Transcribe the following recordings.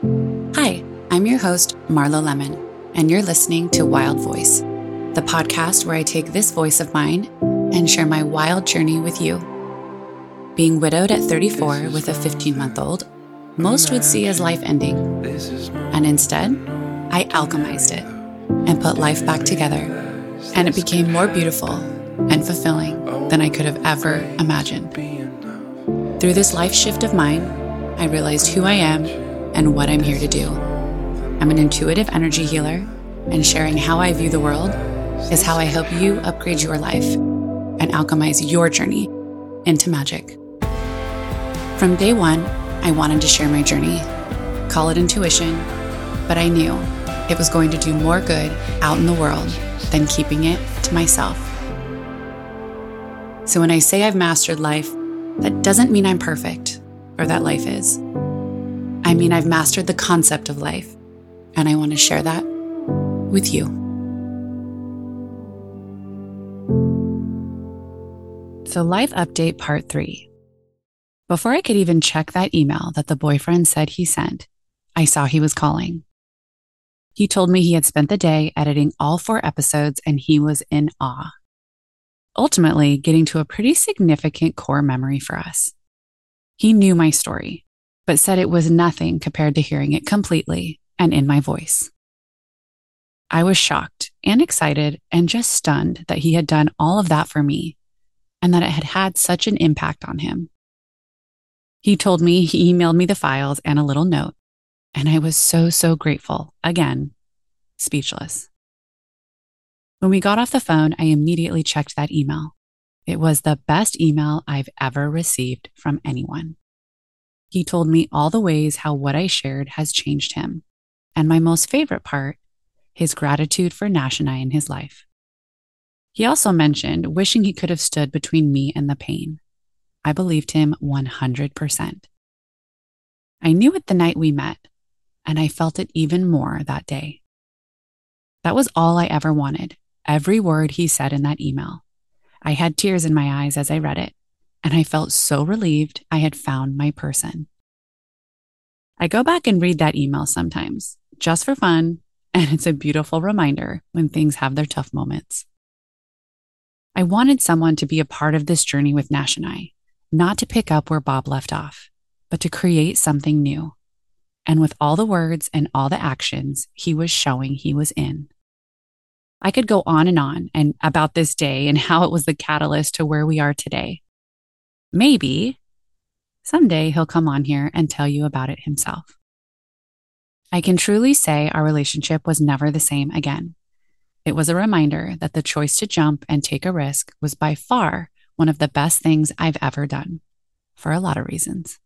Hi, I'm your host, Marlo Lemmon, and you're listening to Wild Voice, the podcast where I take this voice of mine and share my wild journey with you. Being widowed at 34 with a 15 month old, most would see as life ending. And instead, I alchemized it and put life back together. And it became more beautiful and fulfilling than I could have ever imagined. Through this life shift of mine, I realized who I am and what I'm here to do. I'm an intuitive energy healer, and sharing how I view the world is how I help you upgrade your life and alchemize your journey into magic. From day one, I wanted to share my journey, call it intuition, but I knew it was going to do more good out in the world than keeping it to myself. So when I say I've mastered life, that doesn't mean I'm perfect or that life is. I mean, I've mastered the concept of life, and I want to share that with you. So, Life Update Part 3. Before I could even check that email that the boyfriend said he sent, I saw he was calling. He told me he had spent the day editing all four episodes and he was in awe. Ultimately, getting to a pretty significant core memory for us. He knew my story, but said it was nothing compared to hearing it completely and in my voice. I was shocked and excited and just stunned that he had done all of that for me and that it had had such an impact on him. He told me he emailed me the files and a little note, and I was so, so grateful. Again, speechless. When we got off the phone, I immediately checked that email. It was the best email I've ever received from anyone. He told me all the ways how what I shared has changed him. And my most favorite part, his gratitude for Nash and I in his life. He also mentioned wishing he could have stood between me and the pain. I believed him 100%. I knew it the night we met, and I felt it even more that day. That was all I ever wanted, every word he said in that email. I had tears in my eyes as I read it and I felt so relieved I had found my person. I go back and read that email sometimes just for fun, and it's a beautiful reminder when things have their tough moments. I wanted someone to be a part of this journey with Nash and I, not to pick up where Bob left off, but to create something new. And with all the words and all the actions he was showing he was in. I could go on and on and about this day and how it was the catalyst to where we are today. Maybe someday he'll come on here and tell you about it himself. I can truly say our relationship was never the same again. It was a reminder that the choice to jump and take a risk was by far one of the best things I've ever done for a lot of reasons.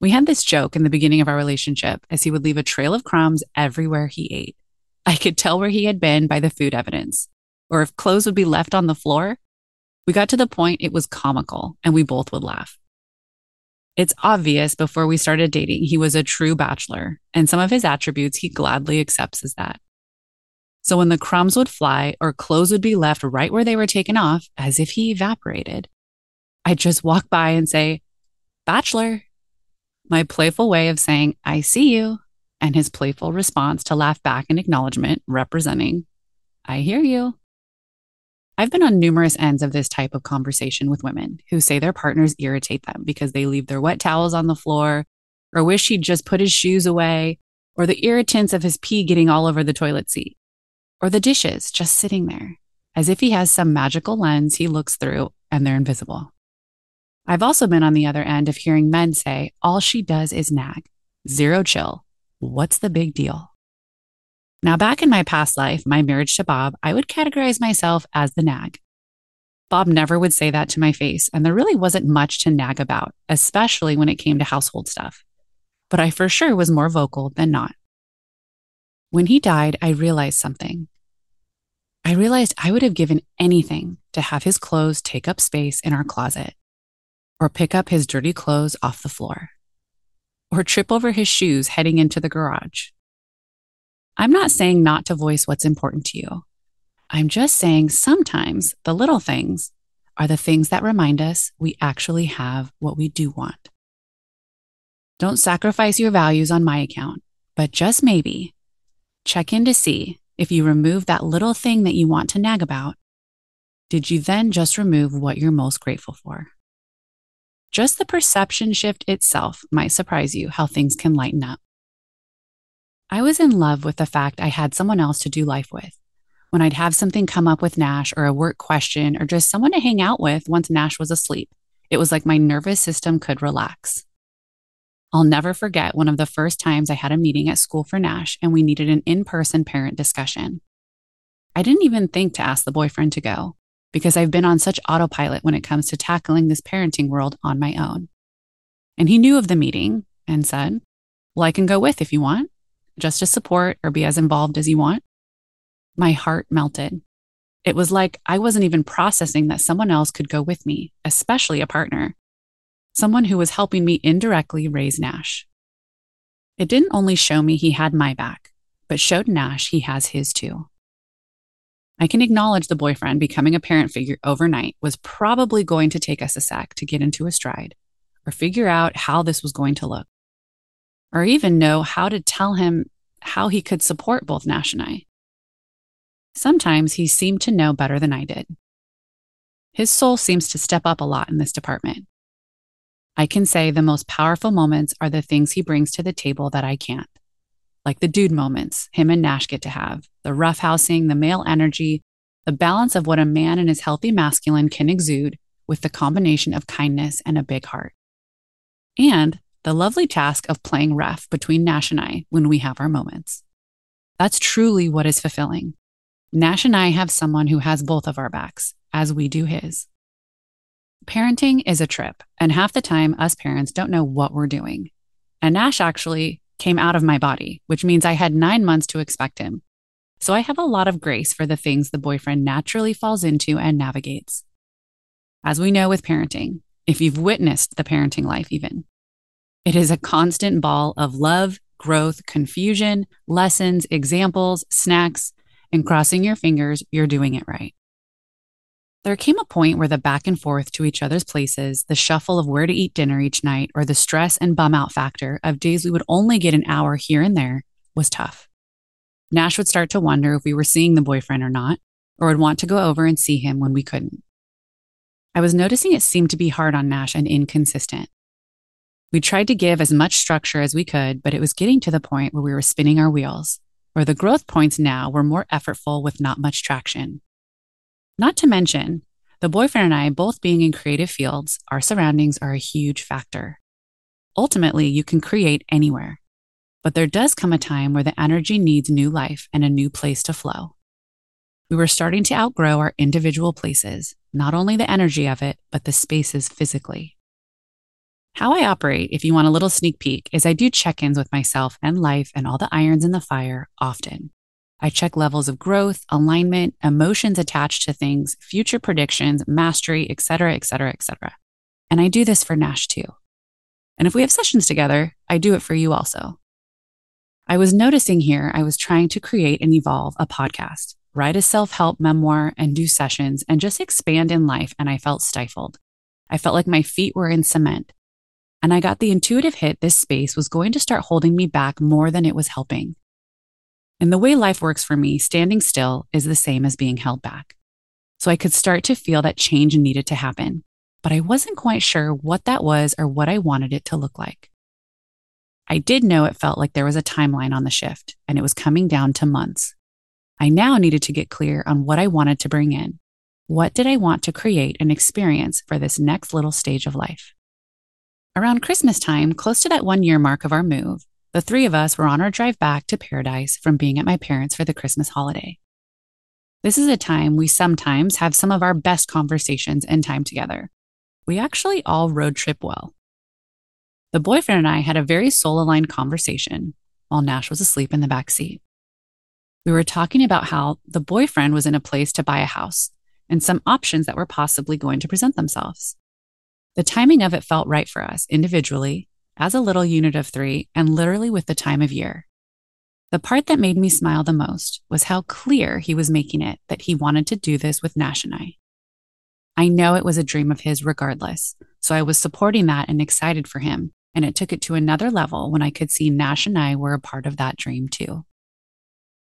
We had this joke in the beginning of our relationship as he would leave a trail of crumbs everywhere he ate. I could tell where he had been by the food evidence. Or if clothes would be left on the floor, we got to the point it was comical and we both would laugh. It's obvious before we started dating, he was a true bachelor, and some of his attributes he gladly accepts as that. So when the crumbs would fly or clothes would be left right where they were taken off, as if he evaporated, I'd just walk by and say, Bachelor, my playful way of saying, I see you, and his playful response to laugh back in acknowledgement, representing, I hear you. I've been on numerous ends of this type of conversation with women who say their partners irritate them because they leave their wet towels on the floor or wish he'd just put his shoes away or the irritants of his pee getting all over the toilet seat or the dishes just sitting there as if he has some magical lens he looks through and they're invisible. I've also been on the other end of hearing men say, all she does is nag, zero chill. What's the big deal? Now, back in my past life, my marriage to Bob, I would categorize myself as the nag. Bob never would say that to my face, and there really wasn't much to nag about, especially when it came to household stuff. But I for sure was more vocal than not. When he died, I realized something. I realized I would have given anything to have his clothes take up space in our closet, or pick up his dirty clothes off the floor, or trip over his shoes heading into the garage. I'm not saying not to voice what's important to you. I'm just saying sometimes the little things are the things that remind us we actually have what we do want. Don't sacrifice your values on my account, but just maybe check in to see if you remove that little thing that you want to nag about. Did you then just remove what you're most grateful for? Just the perception shift itself might surprise you how things can lighten up. I was in love with the fact I had someone else to do life with. When I'd have something come up with Nash or a work question or just someone to hang out with once Nash was asleep, it was like my nervous system could relax. I'll never forget one of the first times I had a meeting at school for Nash and we needed an in person parent discussion. I didn't even think to ask the boyfriend to go because I've been on such autopilot when it comes to tackling this parenting world on my own. And he knew of the meeting and said, Well, I can go with if you want just to support or be as involved as you want. My heart melted. It was like I wasn't even processing that someone else could go with me, especially a partner, someone who was helping me indirectly raise Nash. It didn't only show me he had my back, but showed Nash he has his too. I can acknowledge the boyfriend becoming a parent figure overnight was probably going to take us a sec to get into a stride or figure out how this was going to look or even know how to tell him how he could support both Nash and I. Sometimes he seemed to know better than I did. His soul seems to step up a lot in this department. I can say the most powerful moments are the things he brings to the table that I can't. Like the dude moments him and Nash get to have, the roughhousing, the male energy, the balance of what a man in his healthy masculine can exude with the combination of kindness and a big heart. And the lovely task of playing ref between Nash and I when we have our moments. That's truly what is fulfilling. Nash and I have someone who has both of our backs, as we do his. Parenting is a trip, and half the time, us parents don't know what we're doing. And Nash actually came out of my body, which means I had nine months to expect him. So I have a lot of grace for the things the boyfriend naturally falls into and navigates. As we know with parenting, if you've witnessed the parenting life, even, it is a constant ball of love, growth, confusion, lessons, examples, snacks, and crossing your fingers you're doing it right. There came a point where the back and forth to each other's places, the shuffle of where to eat dinner each night, or the stress and bum out factor of days we would only get an hour here and there was tough. Nash would start to wonder if we were seeing the boyfriend or not, or would want to go over and see him when we couldn't. I was noticing it seemed to be hard on Nash and inconsistent. We tried to give as much structure as we could, but it was getting to the point where we were spinning our wheels, where the growth points now were more effortful with not much traction. Not to mention, the boyfriend and I both being in creative fields, our surroundings are a huge factor. Ultimately, you can create anywhere, but there does come a time where the energy needs new life and a new place to flow. We were starting to outgrow our individual places, not only the energy of it, but the spaces physically. How I operate, if you want a little sneak peek, is I do check ins with myself and life and all the irons in the fire often. I check levels of growth, alignment, emotions attached to things, future predictions, mastery, etc., etc., etc. And I do this for Nash too. And if we have sessions together, I do it for you also. I was noticing here I was trying to create and evolve a podcast, write a self help memoir, and do sessions and just expand in life. And I felt stifled. I felt like my feet were in cement. And I got the intuitive hit this space was going to start holding me back more than it was helping. And the way life works for me, standing still is the same as being held back. So I could start to feel that change needed to happen, but I wasn't quite sure what that was or what I wanted it to look like. I did know it felt like there was a timeline on the shift and it was coming down to months. I now needed to get clear on what I wanted to bring in. What did I want to create and experience for this next little stage of life? Around Christmas time, close to that one year mark of our move, the three of us were on our drive back to paradise from being at my parents' for the Christmas holiday. This is a time we sometimes have some of our best conversations and time together. We actually all road trip well. The boyfriend and I had a very soul aligned conversation while Nash was asleep in the back seat. We were talking about how the boyfriend was in a place to buy a house and some options that were possibly going to present themselves. The timing of it felt right for us individually, as a little unit of three, and literally with the time of year. The part that made me smile the most was how clear he was making it that he wanted to do this with Nash and I. I know it was a dream of his regardless, so I was supporting that and excited for him And it took it to another level when I could see Nash and I were a part of that dream too.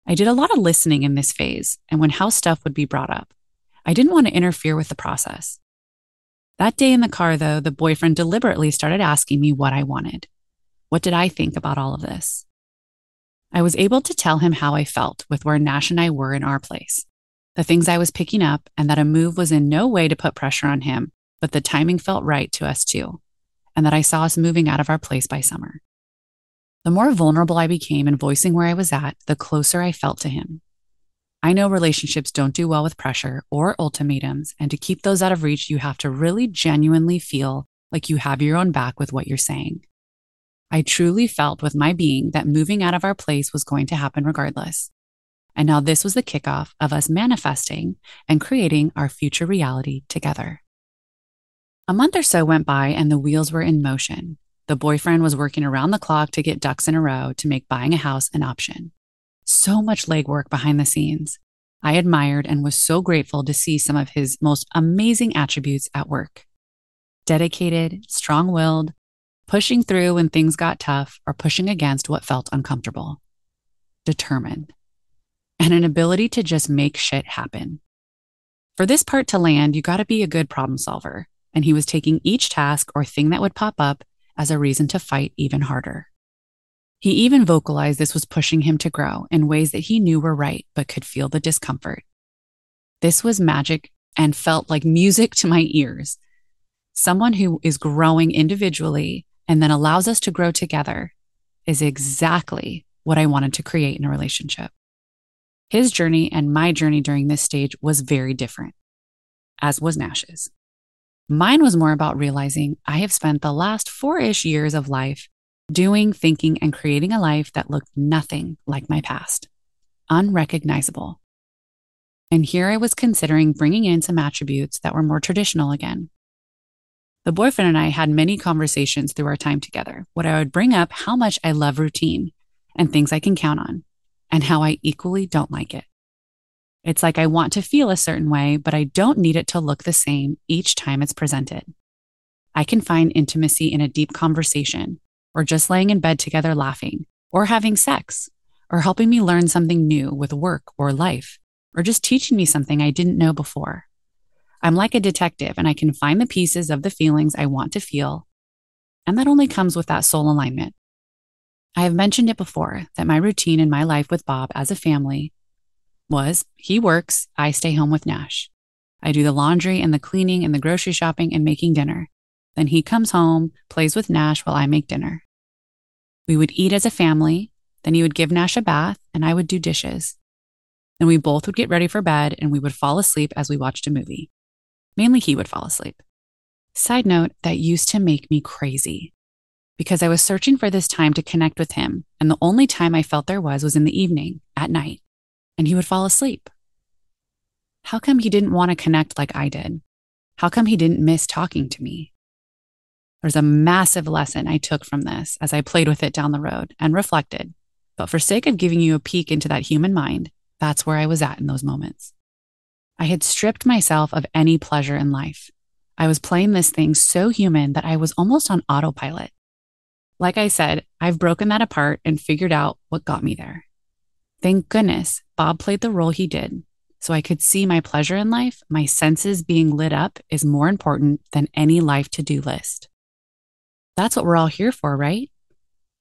I did a lot of listening in this phase, and when house stuff would be brought up, I didn't want to interfere with the process. That day in the car, though, the boyfriend deliberately started asking me what I wanted. What did I think about all of this? I was able to tell him how I felt with where Nash and I were in our place, the things I was picking up, and that a move was in no way to put pressure on him, but the timing felt right to us too, and that I saw us moving out of our place by summer. The more vulnerable I became in voicing where I was at, the closer I felt to him. I know relationships don't do well with pressure or ultimatums, and to keep those out of reach, you have to really genuinely feel like you have your own back with what you're saying. I truly felt with my being that moving out of our place was going to happen regardless. And now this was the kickoff of us manifesting and creating our future reality together. A month or so went by and the wheels were in motion. The boyfriend was working around the clock to get ducks in a row to make buying a house an option. So much legwork behind the scenes. I admired and was so grateful to see some of his most amazing attributes at work. Dedicated, strong willed, pushing through when things got tough or pushing against what felt uncomfortable. Determined. And an ability to just make shit happen. For this part to land, you got to be a good problem solver. And he was taking each task or thing that would pop up as a reason to fight even harder. He even vocalized this was pushing him to grow in ways that he knew were right, but could feel the discomfort. This was magic and felt like music to my ears. Someone who is growing individually and then allows us to grow together is exactly what I wanted to create in a relationship. His journey and my journey during this stage was very different, as was Nash's. Mine was more about realizing I have spent the last four ish years of life doing, thinking, and creating a life that looked nothing like my past, unrecognizable. And here I was considering bringing in some attributes that were more traditional again. The boyfriend and I had many conversations through our time together. What I would bring up how much I love routine and things I can count on, and how I equally don't like it. It's like I want to feel a certain way, but I don't need it to look the same each time it's presented. I can find intimacy in a deep conversation, or just laying in bed together laughing, or having sex, or helping me learn something new with work or life, or just teaching me something I didn't know before. I'm like a detective and I can find the pieces of the feelings I want to feel. And that only comes with that soul alignment. I have mentioned it before that my routine in my life with Bob as a family was he works, I stay home with Nash. I do the laundry and the cleaning and the grocery shopping and making dinner. Then he comes home, plays with Nash while I make dinner. We would eat as a family. Then he would give Nash a bath and I would do dishes. Then we both would get ready for bed and we would fall asleep as we watched a movie. Mainly he would fall asleep. Side note, that used to make me crazy because I was searching for this time to connect with him. And the only time I felt there was was in the evening, at night and he would fall asleep. How come he didn't want to connect like I did? How come he didn't miss talking to me? There's a massive lesson I took from this as I played with it down the road and reflected. But for sake of giving you a peek into that human mind, that's where I was at in those moments. I had stripped myself of any pleasure in life. I was playing this thing so human that I was almost on autopilot. Like I said, I've broken that apart and figured out what got me there. Thank goodness Bob played the role he did. So I could see my pleasure in life, my senses being lit up is more important than any life to do list. That's what we're all here for, right?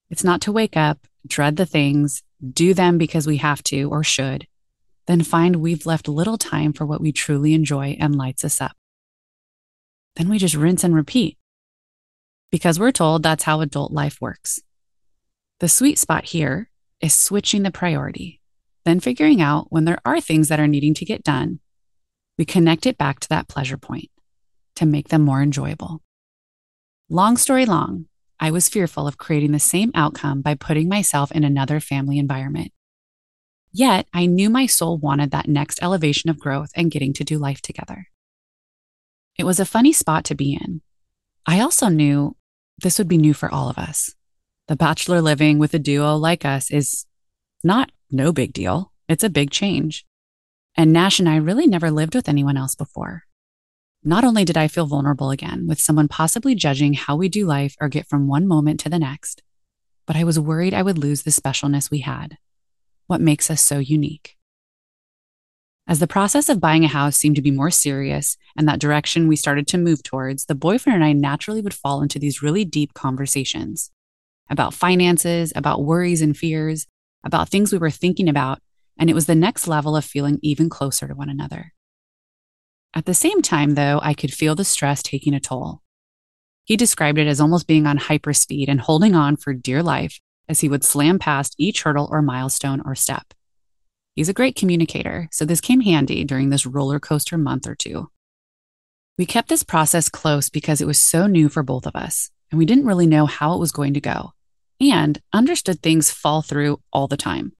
It's not to wake up, dread the things, do them because we have to or should, then find we've left little time for what we truly enjoy and lights us up. Then we just rinse and repeat because we're told that's how adult life works. The sweet spot here is switching the priority, then figuring out when there are things that are needing to get done. We connect it back to that pleasure point to make them more enjoyable. Long story long, I was fearful of creating the same outcome by putting myself in another family environment. Yet I knew my soul wanted that next elevation of growth and getting to do life together. It was a funny spot to be in. I also knew this would be new for all of us. The bachelor living with a duo like us is not no big deal. It's a big change. And Nash and I really never lived with anyone else before. Not only did I feel vulnerable again with someone possibly judging how we do life or get from one moment to the next, but I was worried I would lose the specialness we had. What makes us so unique? As the process of buying a house seemed to be more serious and that direction we started to move towards, the boyfriend and I naturally would fall into these really deep conversations about finances, about worries and fears, about things we were thinking about. And it was the next level of feeling even closer to one another. At the same time, though, I could feel the stress taking a toll. He described it as almost being on hyperspeed and holding on for dear life as he would slam past each hurdle or milestone or step. He's a great communicator, so this came handy during this roller coaster month or two. We kept this process close because it was so new for both of us, and we didn't really know how it was going to go, and understood things fall through all the time.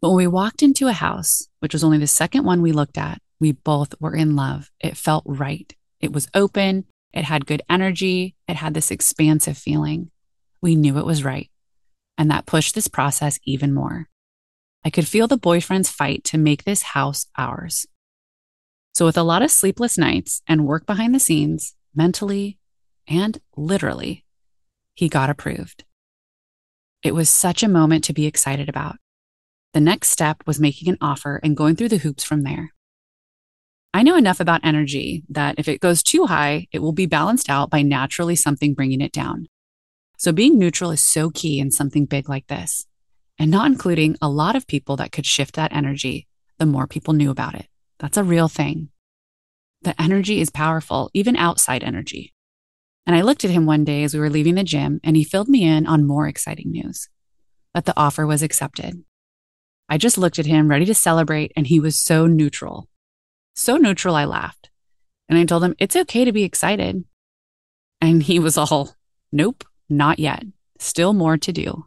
But when we walked into a house, which was only the second one we looked at, we both were in love. It felt right. It was open, it had good energy, it had this expansive feeling. We knew it was right. And that pushed this process even more. I could feel the boyfriend's fight to make this house ours. So, with a lot of sleepless nights and work behind the scenes, mentally and literally, he got approved. It was such a moment to be excited about. The next step was making an offer and going through the hoops from there. I know enough about energy that if it goes too high, it will be balanced out by naturally something bringing it down. So, being neutral is so key in something big like this and not including a lot of people that could shift that energy the more people knew about it. That's a real thing. The energy is powerful, even outside energy. And I looked at him one day as we were leaving the gym, and he filled me in on more exciting news that the offer was accepted. I just looked at him, ready to celebrate, and he was so neutral. So neutral, I laughed. And I told him, It's okay to be excited. And he was all, Nope, not yet. Still more to do.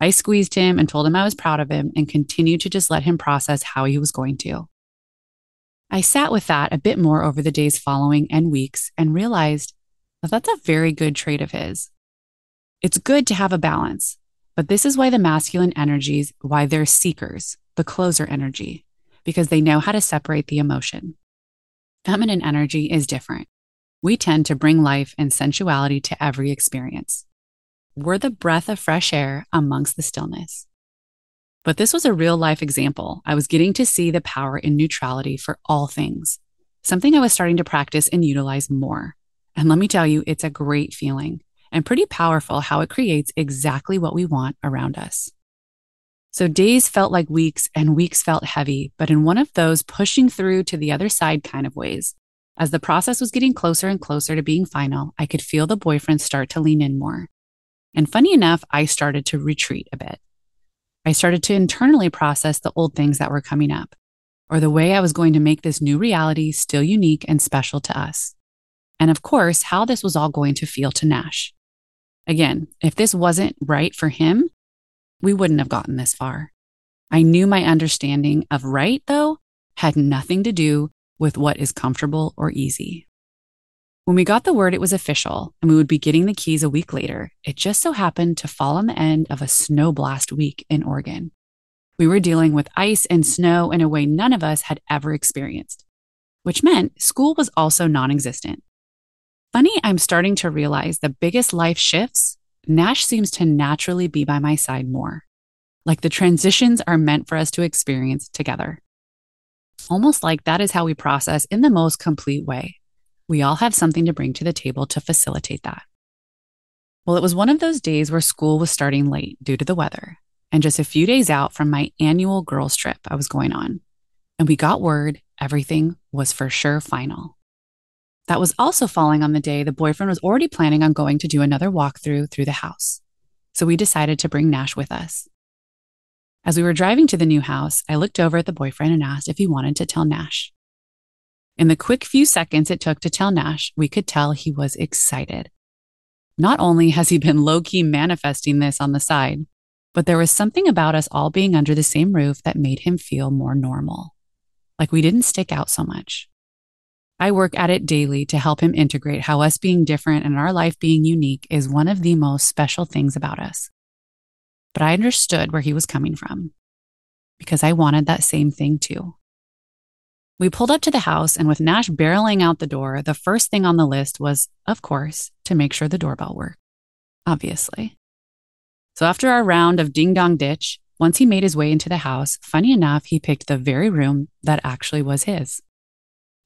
I squeezed him and told him I was proud of him and continued to just let him process how he was going to. I sat with that a bit more over the days following and weeks and realized that that's a very good trait of his. It's good to have a balance, but this is why the masculine energies, why they're seekers, the closer energy, because they know how to separate the emotion. Feminine energy is different. We tend to bring life and sensuality to every experience We're the breath of fresh air amongst the stillness. But this was a real life example. I was getting to see the power in neutrality for all things, something I was starting to practice and utilize more. And let me tell you, it's a great feeling and pretty powerful how it creates exactly what we want around us. So days felt like weeks and weeks felt heavy, but in one of those pushing through to the other side kind of ways. As the process was getting closer and closer to being final, I could feel the boyfriend start to lean in more. And funny enough, I started to retreat a bit. I started to internally process the old things that were coming up, or the way I was going to make this new reality still unique and special to us. And of course, how this was all going to feel to Nash. Again, if this wasn't right for him, we wouldn't have gotten this far. I knew my understanding of right, though, had nothing to do with what is comfortable or easy. When we got the word it was official and we would be getting the keys a week later, it just so happened to fall on the end of a snow blast week in Oregon. We were dealing with ice and snow in a way none of us had ever experienced, which meant school was also non existent. Funny, I'm starting to realize the biggest life shifts, Nash seems to naturally be by my side more. Like the transitions are meant for us to experience together. Almost like that is how we process in the most complete way. We all have something to bring to the table to facilitate that. Well, it was one of those days where school was starting late due to the weather, and just a few days out from my annual girls' trip I was going on. And we got word everything was for sure final. That was also falling on the day the boyfriend was already planning on going to do another walkthrough through the house. So we decided to bring Nash with us. As we were driving to the new house, I looked over at the boyfriend and asked if he wanted to tell Nash. In the quick few seconds it took to tell Nash, we could tell he was excited. Not only has he been low key manifesting this on the side, but there was something about us all being under the same roof that made him feel more normal. Like we didn't stick out so much. I work at it daily to help him integrate how us being different and our life being unique is one of the most special things about us. But I understood where he was coming from because I wanted that same thing too. We pulled up to the house, and with Nash barreling out the door, the first thing on the list was, of course, to make sure the doorbell worked. Obviously. So after our round of ding dong ditch, once he made his way into the house, funny enough, he picked the very room that actually was his.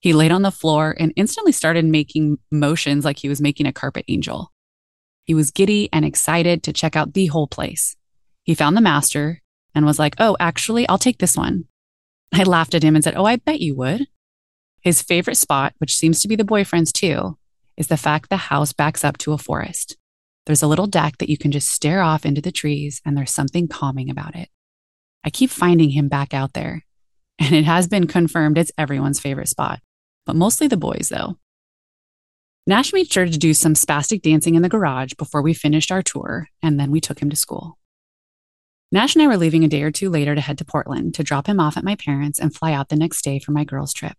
He laid on the floor and instantly started making motions like he was making a carpet angel. He was giddy and excited to check out the whole place. He found the master and was like, Oh, actually, I'll take this one. I laughed at him and said, Oh, I bet you would. His favorite spot, which seems to be the boyfriend's too, is the fact the house backs up to a forest. There's a little deck that you can just stare off into the trees, and there's something calming about it. I keep finding him back out there, and it has been confirmed it's everyone's favorite spot, but mostly the boys, though. Nash made sure to do some spastic dancing in the garage before we finished our tour, and then we took him to school. Nash and I were leaving a day or two later to head to Portland to drop him off at my parents' and fly out the next day for my girls' trip.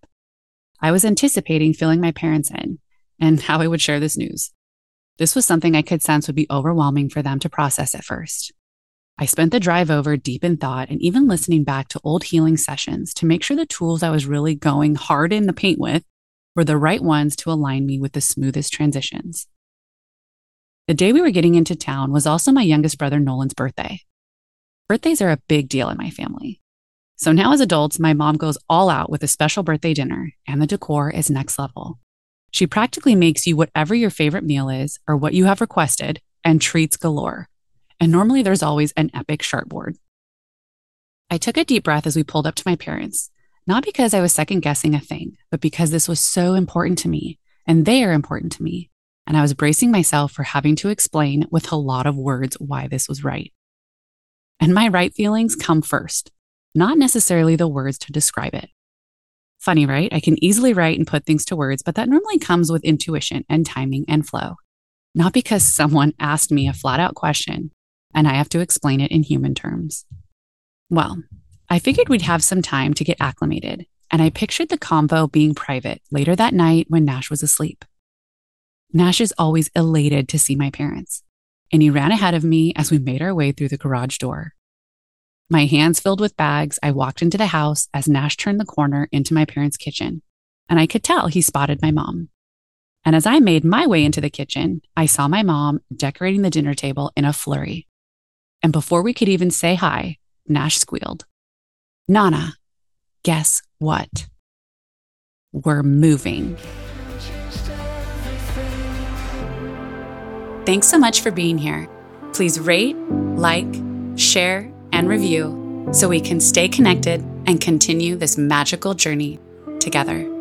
I was anticipating filling my parents in and how I would share this news. This was something I could sense would be overwhelming for them to process at first. I spent the drive over deep in thought and even listening back to old healing sessions to make sure the tools I was really going hard in the paint with were the right ones to align me with the smoothest transitions. The day we were getting into town was also my youngest brother Nolan's birthday. Birthdays are a big deal in my family. So now, as adults, my mom goes all out with a special birthday dinner, and the decor is next level. She practically makes you whatever your favorite meal is or what you have requested and treats galore. And normally there's always an epic board. I took a deep breath as we pulled up to my parents, not because I was second guessing a thing, but because this was so important to me and they are important to me. And I was bracing myself for having to explain with a lot of words why this was right. And my right feelings come first, not necessarily the words to describe it. Funny, right? I can easily write and put things to words, but that normally comes with intuition and timing and flow. Not because someone asked me a flat out question and I have to explain it in human terms. Well, I figured we'd have some time to get acclimated, and I pictured the convo being private later that night when Nash was asleep. Nash is always elated to see my parents and he ran ahead of me as we made our way through the garage door. My hands filled with bags, I walked into the house as Nash turned the corner into my parents' kitchen, and I could tell he spotted my mom. And as I made my way into the kitchen, I saw my mom decorating the dinner table in a flurry. And before we could even say hi, Nash squealed, Nana, guess what? We're moving. Thanks so much for being here. Please rate, like, share, and review so we can stay connected and continue this magical journey together.